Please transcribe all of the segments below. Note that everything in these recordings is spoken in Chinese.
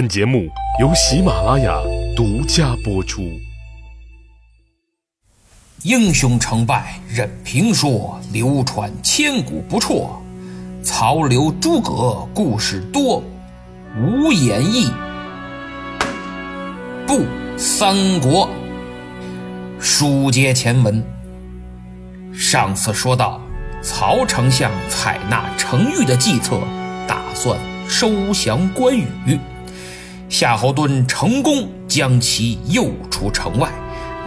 本节目由喜马拉雅独家播出。英雄成败任评说，流传千古不辍。曹刘诸葛故事多，无演义不三国。书接前文，上次说到，曹丞相采纳程昱的计策，打算收降关羽。夏侯惇成功将其诱出城外。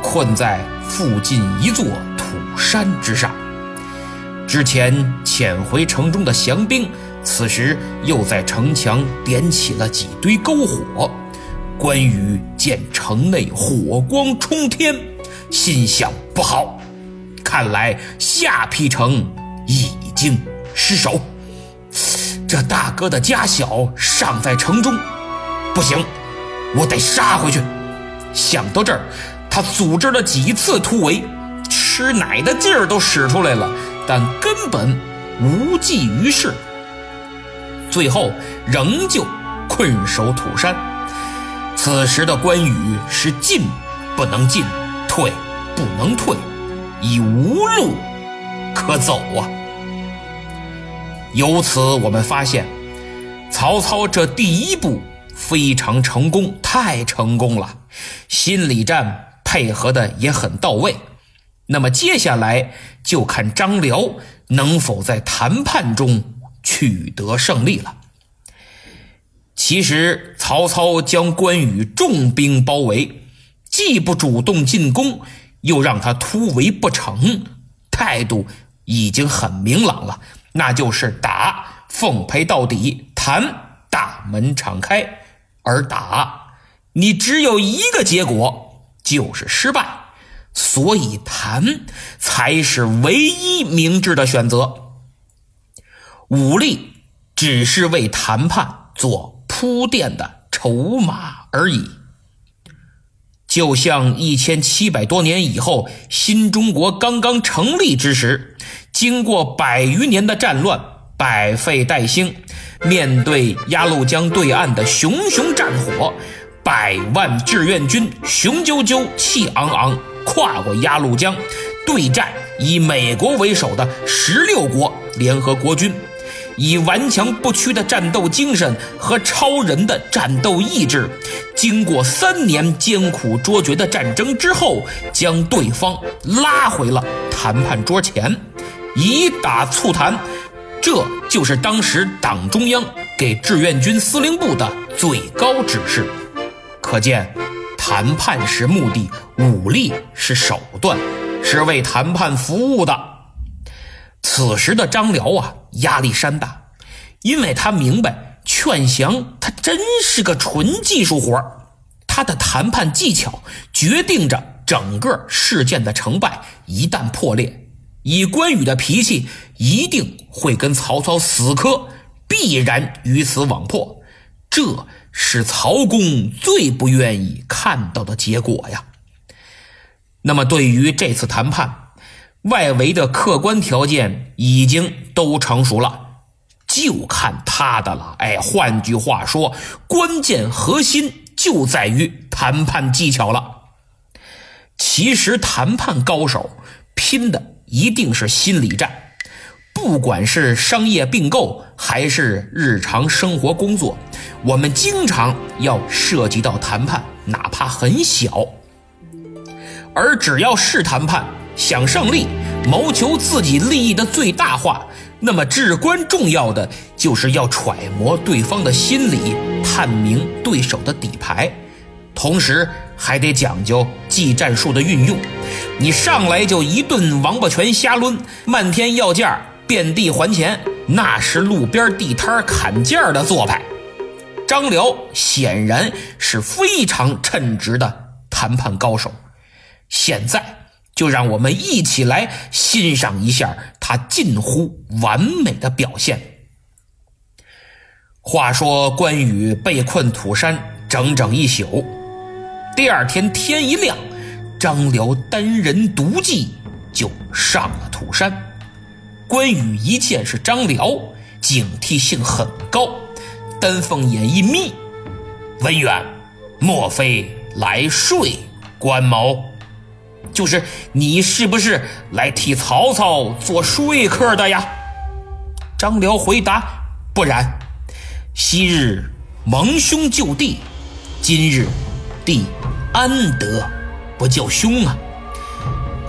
困在附近一座土山之上。之前潜回城中的降兵，此时又在城墙点起了几堆篝火。关羽见城内火光冲天，心想：不好，看来下邳城已经失守。这大哥的家小尚在城中，不行，我得杀回去。想到这儿。他组织了几次突围，吃奶的劲儿都使出来了，但根本无济于事。最后仍旧困守土山。此时的关羽是进不能进，退不能退，已无路可走啊！由此我们发现，曹操这第一步非常成功，太成功了，心理战。配合的也很到位，那么接下来就看张辽能否在谈判中取得胜利了。其实曹操将关羽重兵包围，既不主动进攻，又让他突围不成，态度已经很明朗了，那就是打，奉陪到底；谈，大门敞开。而打，你只有一个结果。就是失败，所以谈才是唯一明智的选择。武力只是为谈判做铺垫的筹码而已。就像一千七百多年以后，新中国刚刚成立之时，经过百余年的战乱，百废待兴，面对鸭绿江对岸的熊熊战火。百万志愿军雄赳赳、气昂昂跨过鸭绿江，对战以美国为首的十六国联合国军，以顽强不屈的战斗精神和超人的战斗意志，经过三年艰苦卓绝的战争之后，将对方拉回了谈判桌前，以打促谈，这就是当时党中央给志愿军司令部的最高指示。可见，谈判是目的，武力是手段，是为谈判服务的。此时的张辽啊，压力山大，因为他明白劝降他真是个纯技术活他的谈判技巧决定着整个事件的成败。一旦破裂，以关羽的脾气，一定会跟曹操死磕，必然鱼死网破。这。是曹公最不愿意看到的结果呀。那么，对于这次谈判，外围的客观条件已经都成熟了，就看他的了。哎，换句话说，关键核心就在于谈判技巧了。其实，谈判高手拼的一定是心理战。不管是商业并购还是日常生活工作，我们经常要涉及到谈判，哪怕很小。而只要是谈判，想胜利，谋求自己利益的最大化，那么至关重要的就是要揣摩对方的心理，探明对手的底牌，同时还得讲究技战术的运用。你上来就一顿王八拳瞎抡，漫天要价。遍地还钱，那是路边地摊砍价的做派。张辽显然是非常称职的谈判高手。现在就让我们一起来欣赏一下他近乎完美的表现。话说关羽被困土山整整一宿，第二天天一亮，张辽单人独骑就上了土山。关羽一见是张辽，警惕性很高，丹凤眼一眯，文远，莫非来说关某？就是你是不是来替曹操做说客的呀？张辽回答：不然。昔日蒙兄就弟，今日弟安得不叫兄啊？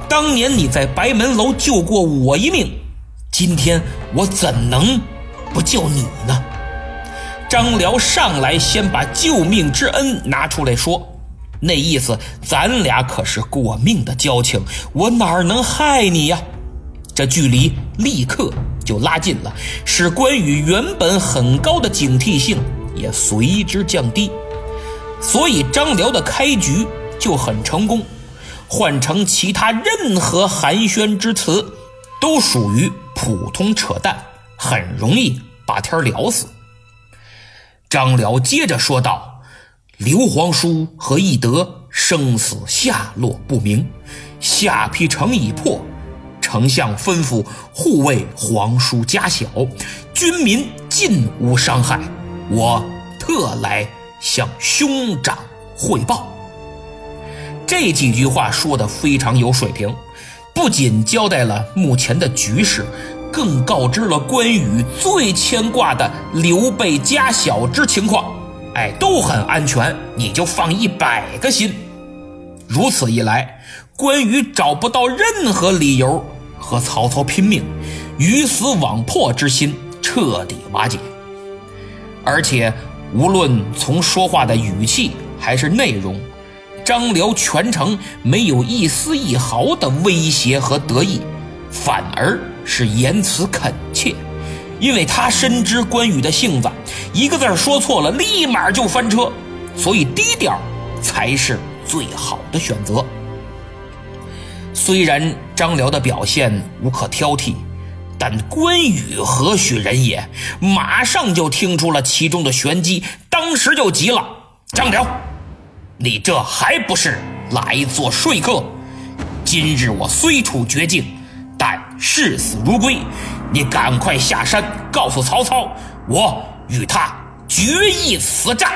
当年你在白门楼救过我一命，今天我怎能不救你呢？张辽上来先把救命之恩拿出来说，那意思咱俩可是过命的交情，我哪能害你呀？这距离立刻就拉近了，使关羽原本很高的警惕性也随之降低，所以张辽的开局就很成功。换成其他任何寒暄之词，都属于普通扯淡，很容易把天聊死。张辽接着说道：“刘皇叔和翼德生死下落不明，下邳城已破。”丞相吩咐护卫皇叔家小，军民尽无伤害。我特来向兄长汇报。这几句话说的非常有水平，不仅交代了目前的局势，更告知了关羽最牵挂的刘备家小之情况。哎，都很安全，你就放一百个心。如此一来，关羽找不到任何理由。和曹操拼命，鱼死网破之心彻底瓦解。而且，无论从说话的语气还是内容，张辽全程没有一丝一毫的威胁和得意，反而是言辞恳切，因为他深知关羽的性子，一个字说错了，立马就翻车，所以低调才是最好的选择。虽然张辽的表现无可挑剔，但关羽何许人也？马上就听出了其中的玄机，当时就急了：“张辽，你这还不是来做说客？今日我虽处绝境，但视死如归。你赶快下山，告诉曹操，我与他决一死战。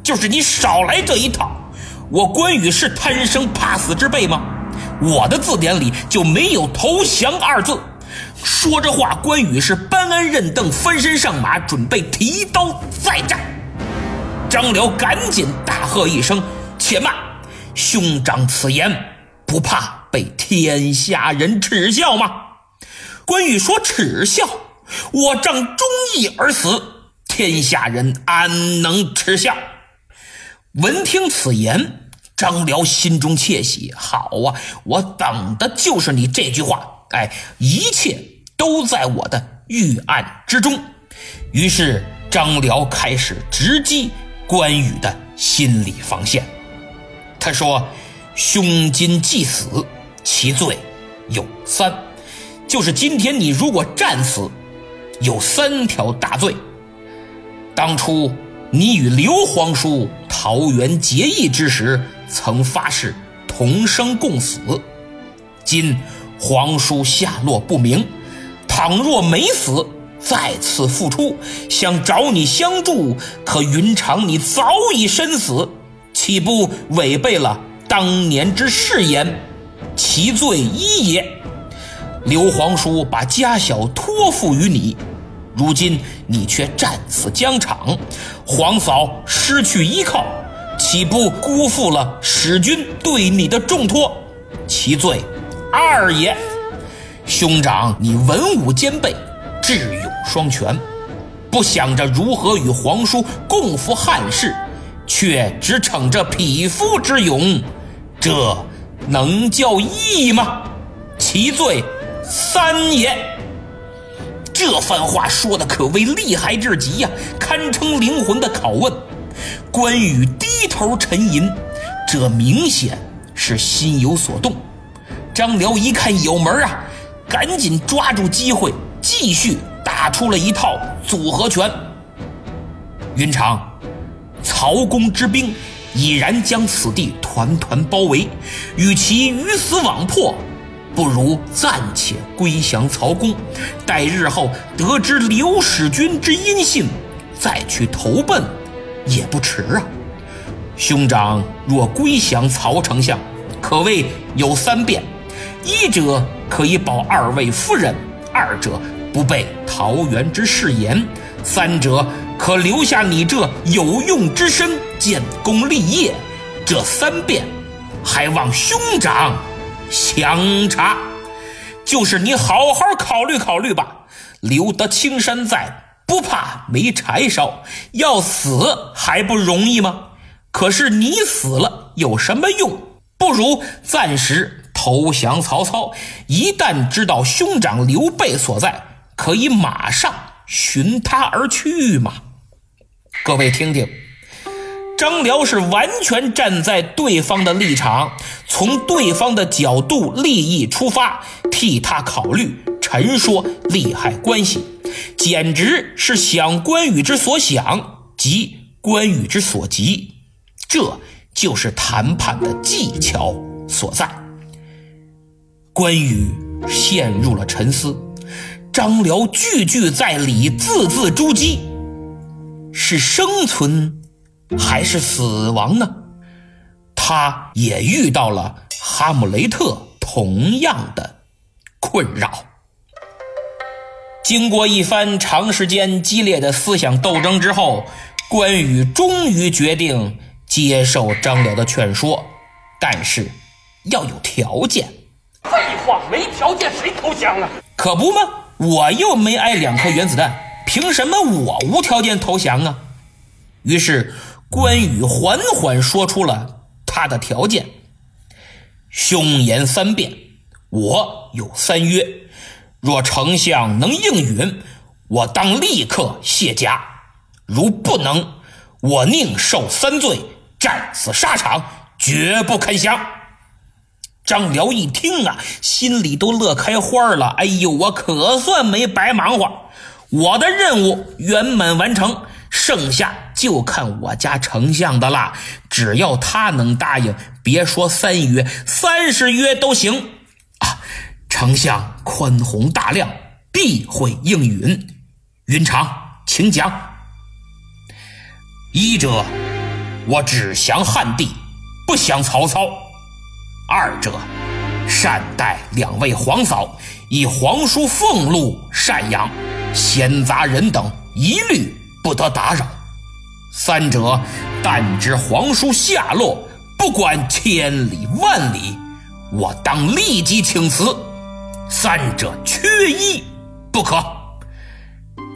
就是你少来这一套！我关羽是贪生怕死之辈吗？”我的字典里就没有投降二字。说着话，关羽是搬鞍认凳，翻身上马，准备提刀再战。张辽赶紧大喝一声：“且慢！兄长此言，不怕被天下人耻笑吗？”关羽说：“耻笑？我仗忠义而死，天下人安能耻笑？”闻听此言。张辽心中窃喜，好啊，我等的就是你这句话。哎，一切都在我的预案之中。于是张辽开始直击关羽的心理防线。他说：“兄今既死，其罪有三，就是今天你如果战死，有三条大罪。当初你与刘皇叔桃园结义之时。”曾发誓同生共死，今皇叔下落不明，倘若没死，再次复出，想找你相助，可云长你早已身死，岂不违背了当年之誓言？其罪一也。刘皇叔把家小托付于你，如今你却战死疆场，皇嫂失去依靠。岂不辜负了使君对你的重托？其罪二也。兄长，你文武兼备，智勇双全，不想着如何与皇叔共赴汉室，却只逞着匹夫之勇，这能叫义吗？其罪三也。这番话说的可谓厉害至极呀，堪称灵魂的拷问。关羽低头沉吟，这明显是心有所动。张辽一看有门啊，赶紧抓住机会，继续打出了一套组合拳。云长，曹公之兵已然将此地团团包围，与其鱼死网破，不如暂且归降曹公，待日后得知刘使君之音信，再去投奔。也不迟啊。兄长若归降曹丞相，可谓有三变：一者可以保二位夫人；二者不被桃园之誓言；三者可留下你这有用之身，建功立业。这三变，还望兄长详查。就是你好好考虑考虑吧。留得青山在，不怕没柴烧。要死还不容易吗？可是你死了有什么用？不如暂时投降曹操。一旦知道兄长刘备所在，可以马上寻他而去吗。各位听听，张辽是完全站在对方的立场，从对方的角度利益出发，替他考虑。陈说利害关系，简直是想关羽之所想，急关羽之所急，这就是谈判的技巧所在。关羽陷入了沉思，张辽句句在理，字字珠玑，是生存还是死亡呢？他也遇到了哈姆雷特同样的困扰。经过一番长时间激烈的思想斗争之后，关羽终于决定接受张辽的劝说，但是要有条件。废话，没条件谁投降啊？可不吗？我又没挨两颗原子弹，凭什么我无条件投降啊？于是关羽缓缓说出了他的条件：凶言三辩，我有三约。若丞相能应允，我当立刻卸甲；如不能，我宁受三罪，战死沙场，绝不肯降。张辽一听啊，心里都乐开花了。哎呦，我可算没白忙活，我的任务圆满完成，剩下就看我家丞相的了。只要他能答应，别说三约，三十约都行。丞相宽宏大量，必会应允。云长，请讲。一者，我只降汉帝，不降曹操；二者，善待两位皇嫂，以皇叔俸禄赡养，闲杂人等一律不得打扰；三者，但知皇叔下落，不管千里万里，我当立即请辞。三者缺一不可。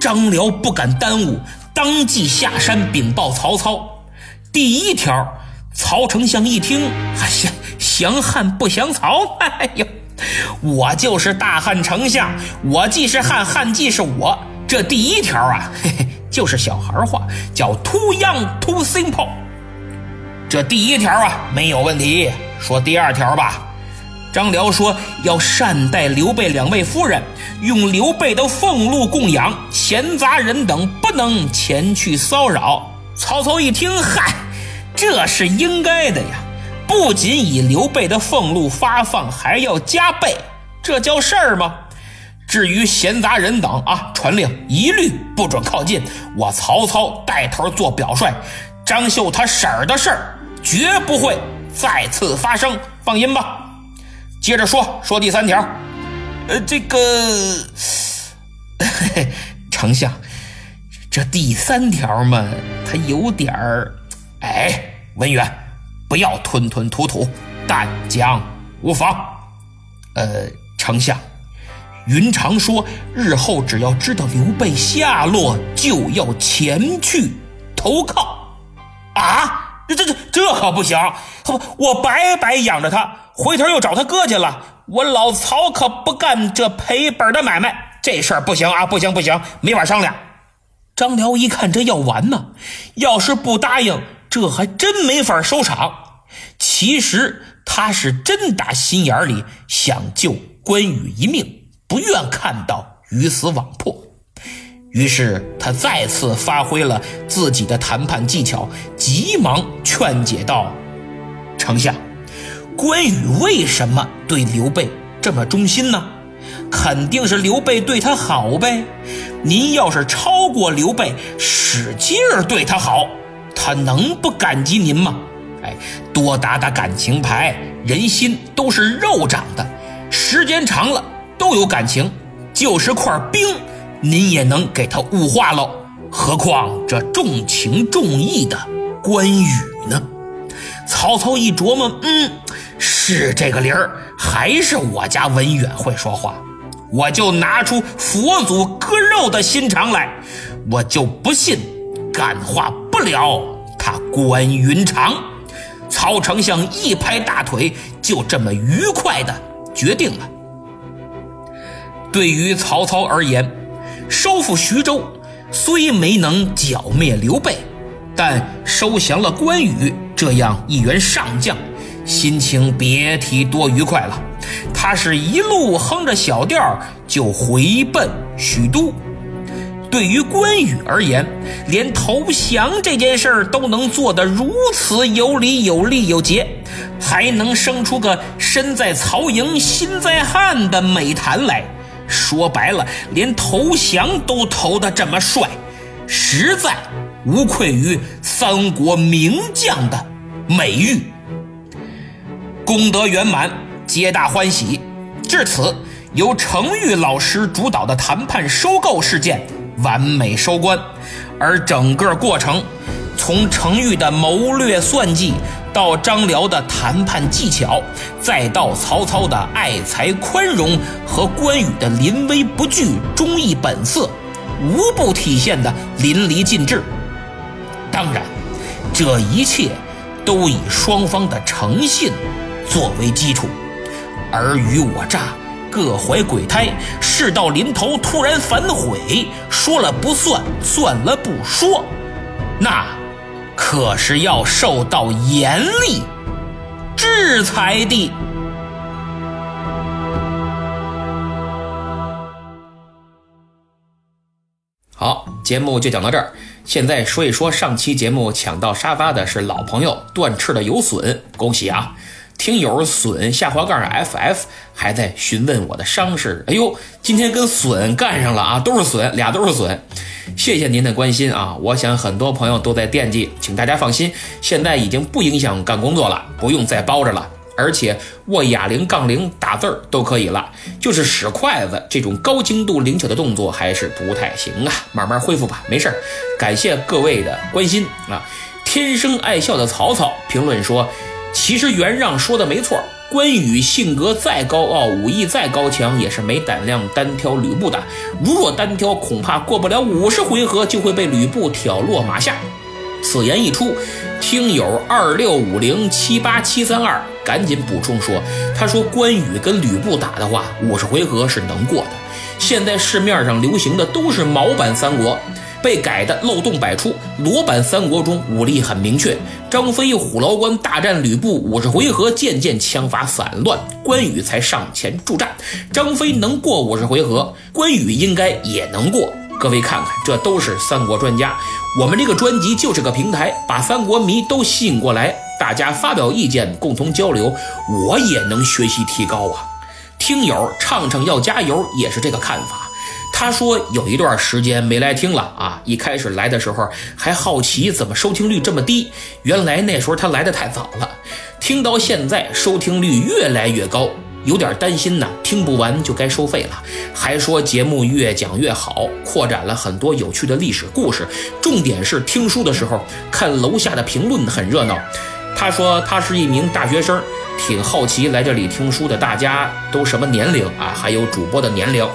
张辽不敢耽误，当即下山禀报曹操。第一条，曹丞相一听，哎呀，降汉不降曹，哎呦，我就是大汉丞相，我既是汉，汉既是我。这第一条啊，嘿嘿，就是小孩话，叫 too young too simple。这第一条啊，没有问题。说第二条吧。张辽说：“要善待刘备两位夫人，用刘备的俸禄供养，闲杂人等不能前去骚扰。”曹操一听，嗨，这是应该的呀！不仅以刘备的俸禄发放，还要加倍，这叫事儿吗？至于闲杂人等啊，传令一律不准靠近。我曹操带头做表率，张绣他婶儿的事儿绝不会再次发生，放心吧。接着说说第三条，呃，这个 丞相，这第三条嘛，他有点儿，哎，文远，不要吞吞吐吐，但讲无妨。呃，丞相，云长说，日后只要知道刘备下落，就要前去投靠。啊，这这这这可不行，不，我白白养着他。回头又找他哥去了，我老曹可不干这赔本的买卖，这事儿不行啊，不行不行，没法商量。张辽一看这要完呢，要是不答应，这还真没法收场。其实他是真打心眼里想救关羽一命，不愿看到鱼死网破。于是他再次发挥了自己的谈判技巧，急忙劝解道：“丞相。”关羽为什么对刘备这么忠心呢？肯定是刘备对他好呗。您要是超过刘备，使劲儿对他好，他能不感激您吗？哎，多打打感情牌，人心都是肉长的，时间长了都有感情。就是块冰，您也能给他物化喽。何况这重情重义的关羽呢？曹操一琢磨，嗯，是这个理儿，还是我家文远会说话，我就拿出佛祖割肉的心肠来，我就不信感化了他关云长。曹丞相一拍大腿，就这么愉快的决定了。对于曹操而言，收复徐州虽没能剿灭刘备，但收降了关羽这样一员上将，心情别提多愉快了。他是一路哼着小调就回奔许都。对于关羽而言，连投降这件事儿都能做得如此有理有利有节，还能生出个身在曹营心在汉的美谈来。说白了，连投降都投得这么帅，实在无愧于三国名将的美誉。功德圆满，皆大欢喜。至此，由程昱老师主导的谈判收购事件完美收官，而整个过程，从程昱的谋略算计。到张辽的谈判技巧，再到曹操的爱才宽容和关羽的临危不惧、忠义本色，无不体现的淋漓尽致。当然，这一切都以双方的诚信作为基础。尔虞我诈，各怀鬼胎，事到临头突然反悔，说了不算，算了不说，那。可是要受到严厉制裁的。好，节目就讲到这儿。现在说一说上期节目抢到沙发的是老朋友断翅的有损，恭喜啊！听友损下滑杠 ff 还在询问我的伤势，哎呦，今天跟损干上了啊，都是损，俩都是损。谢谢您的关心啊！我想很多朋友都在惦记，请大家放心，现在已经不影响干工作了，不用再包着了。而且握哑铃、杠铃、打字儿都可以了，就是使筷子这种高精度灵巧的动作还是不太行啊。慢慢恢复吧，没事儿。感谢各位的关心啊！天生爱笑的曹操评论说：“其实袁让说的没错。”关羽性格再高傲，武艺再高强，也是没胆量单挑吕布的。如若单挑，恐怕过不了五十回合就会被吕布挑落马下。此言一出，听友二六五零七八七三二赶紧补充说：“他说关羽跟吕布打的话，五十回合是能过的。现在市面上流行的都是毛版三国。”被改的漏洞百出，罗版三国中武力很明确。张飞虎牢关大战吕布五十回合，渐渐枪法散乱，关羽才上前助战。张飞能过五十回合，关羽应该也能过。各位看看，这都是三国专家。我们这个专辑就是个平台，把三国迷都吸引过来，大家发表意见，共同交流，我也能学习提高啊。听友畅畅要加油，也是这个看法。他说有一段时间没来听了啊，一开始来的时候还好奇怎么收听率这么低，原来那时候他来的太早了。听到现在收听率越来越高，有点担心呢，听不完就该收费了。还说节目越讲越好，扩展了很多有趣的历史故事。重点是听书的时候看楼下的评论很热闹。他说他是一名大学生，挺好奇来这里听书的大家都什么年龄啊，还有主播的年龄。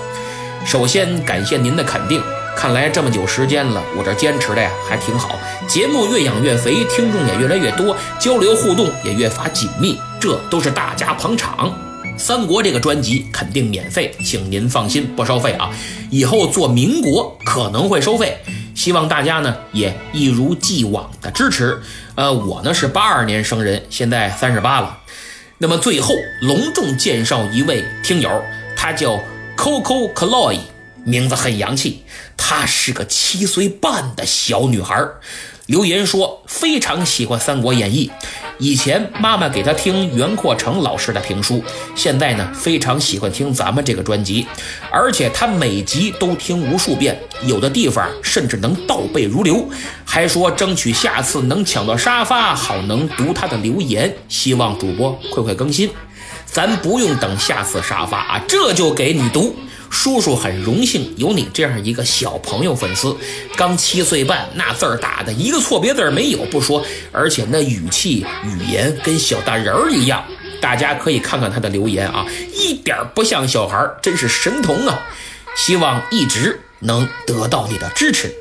首先感谢您的肯定，看来这么久时间了，我这坚持的呀还挺好，节目越养越肥，听众也越来越多，交流互动也越发紧密，这都是大家捧场。三国这个专辑肯定免费，请您放心，不收费啊。以后做民国可能会收费，希望大家呢也一如既往的支持。呃，我呢是八二年生人，现在三十八了。那么最后隆重介绍一位听友，他叫。Coco Chloe，名字很洋气。她是个七岁半的小女孩，留言说非常喜欢《三国演义》，以前妈妈给她听袁阔成老师的评书，现在呢非常喜欢听咱们这个专辑，而且他每集都听无数遍，有的地方甚至能倒背如流，还说争取下次能抢到沙发，好能读他的留言，希望主播快快更新。咱不用等下次沙发啊，这就给你读。叔叔很荣幸有你这样一个小朋友粉丝，刚七岁半，那字儿打的一个错别字没有不说，而且那语气语言跟小大人儿一样。大家可以看看他的留言啊，一点不像小孩，真是神童啊！希望一直能得到你的支持。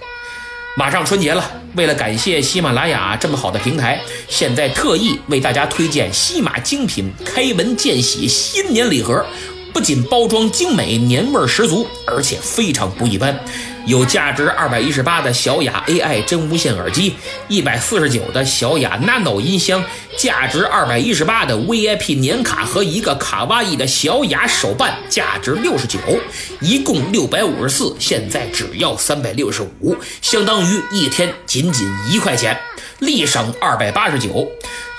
马上春节了，为了感谢喜马拉雅这么好的平台，现在特意为大家推荐西马精品开门见喜新年礼盒。不仅包装精美、年味十足，而且非常不一般。有价值二百一十八的小雅 AI 真无线耳机，一百四十九的小雅 Nano 音箱，价值二百一十八的 VIP 年卡和一个卡哇伊的小雅手办，价值六十九，一共六百五十四，现在只要三百六十五，相当于一天仅仅一块钱，立省二百八十九。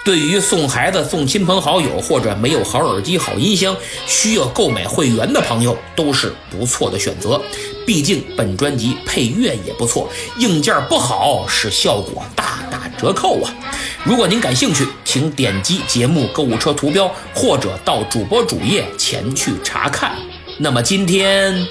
对于送孩子、送亲朋好友或者没有好耳机、好音箱，需要购买会员的朋友，都是不错的选择。毕竟本专辑配乐也不错，硬件不好使效果大打折扣啊！如果您感兴趣，请点击节目购物车图标，或者到主播主页前去查看。那么今天。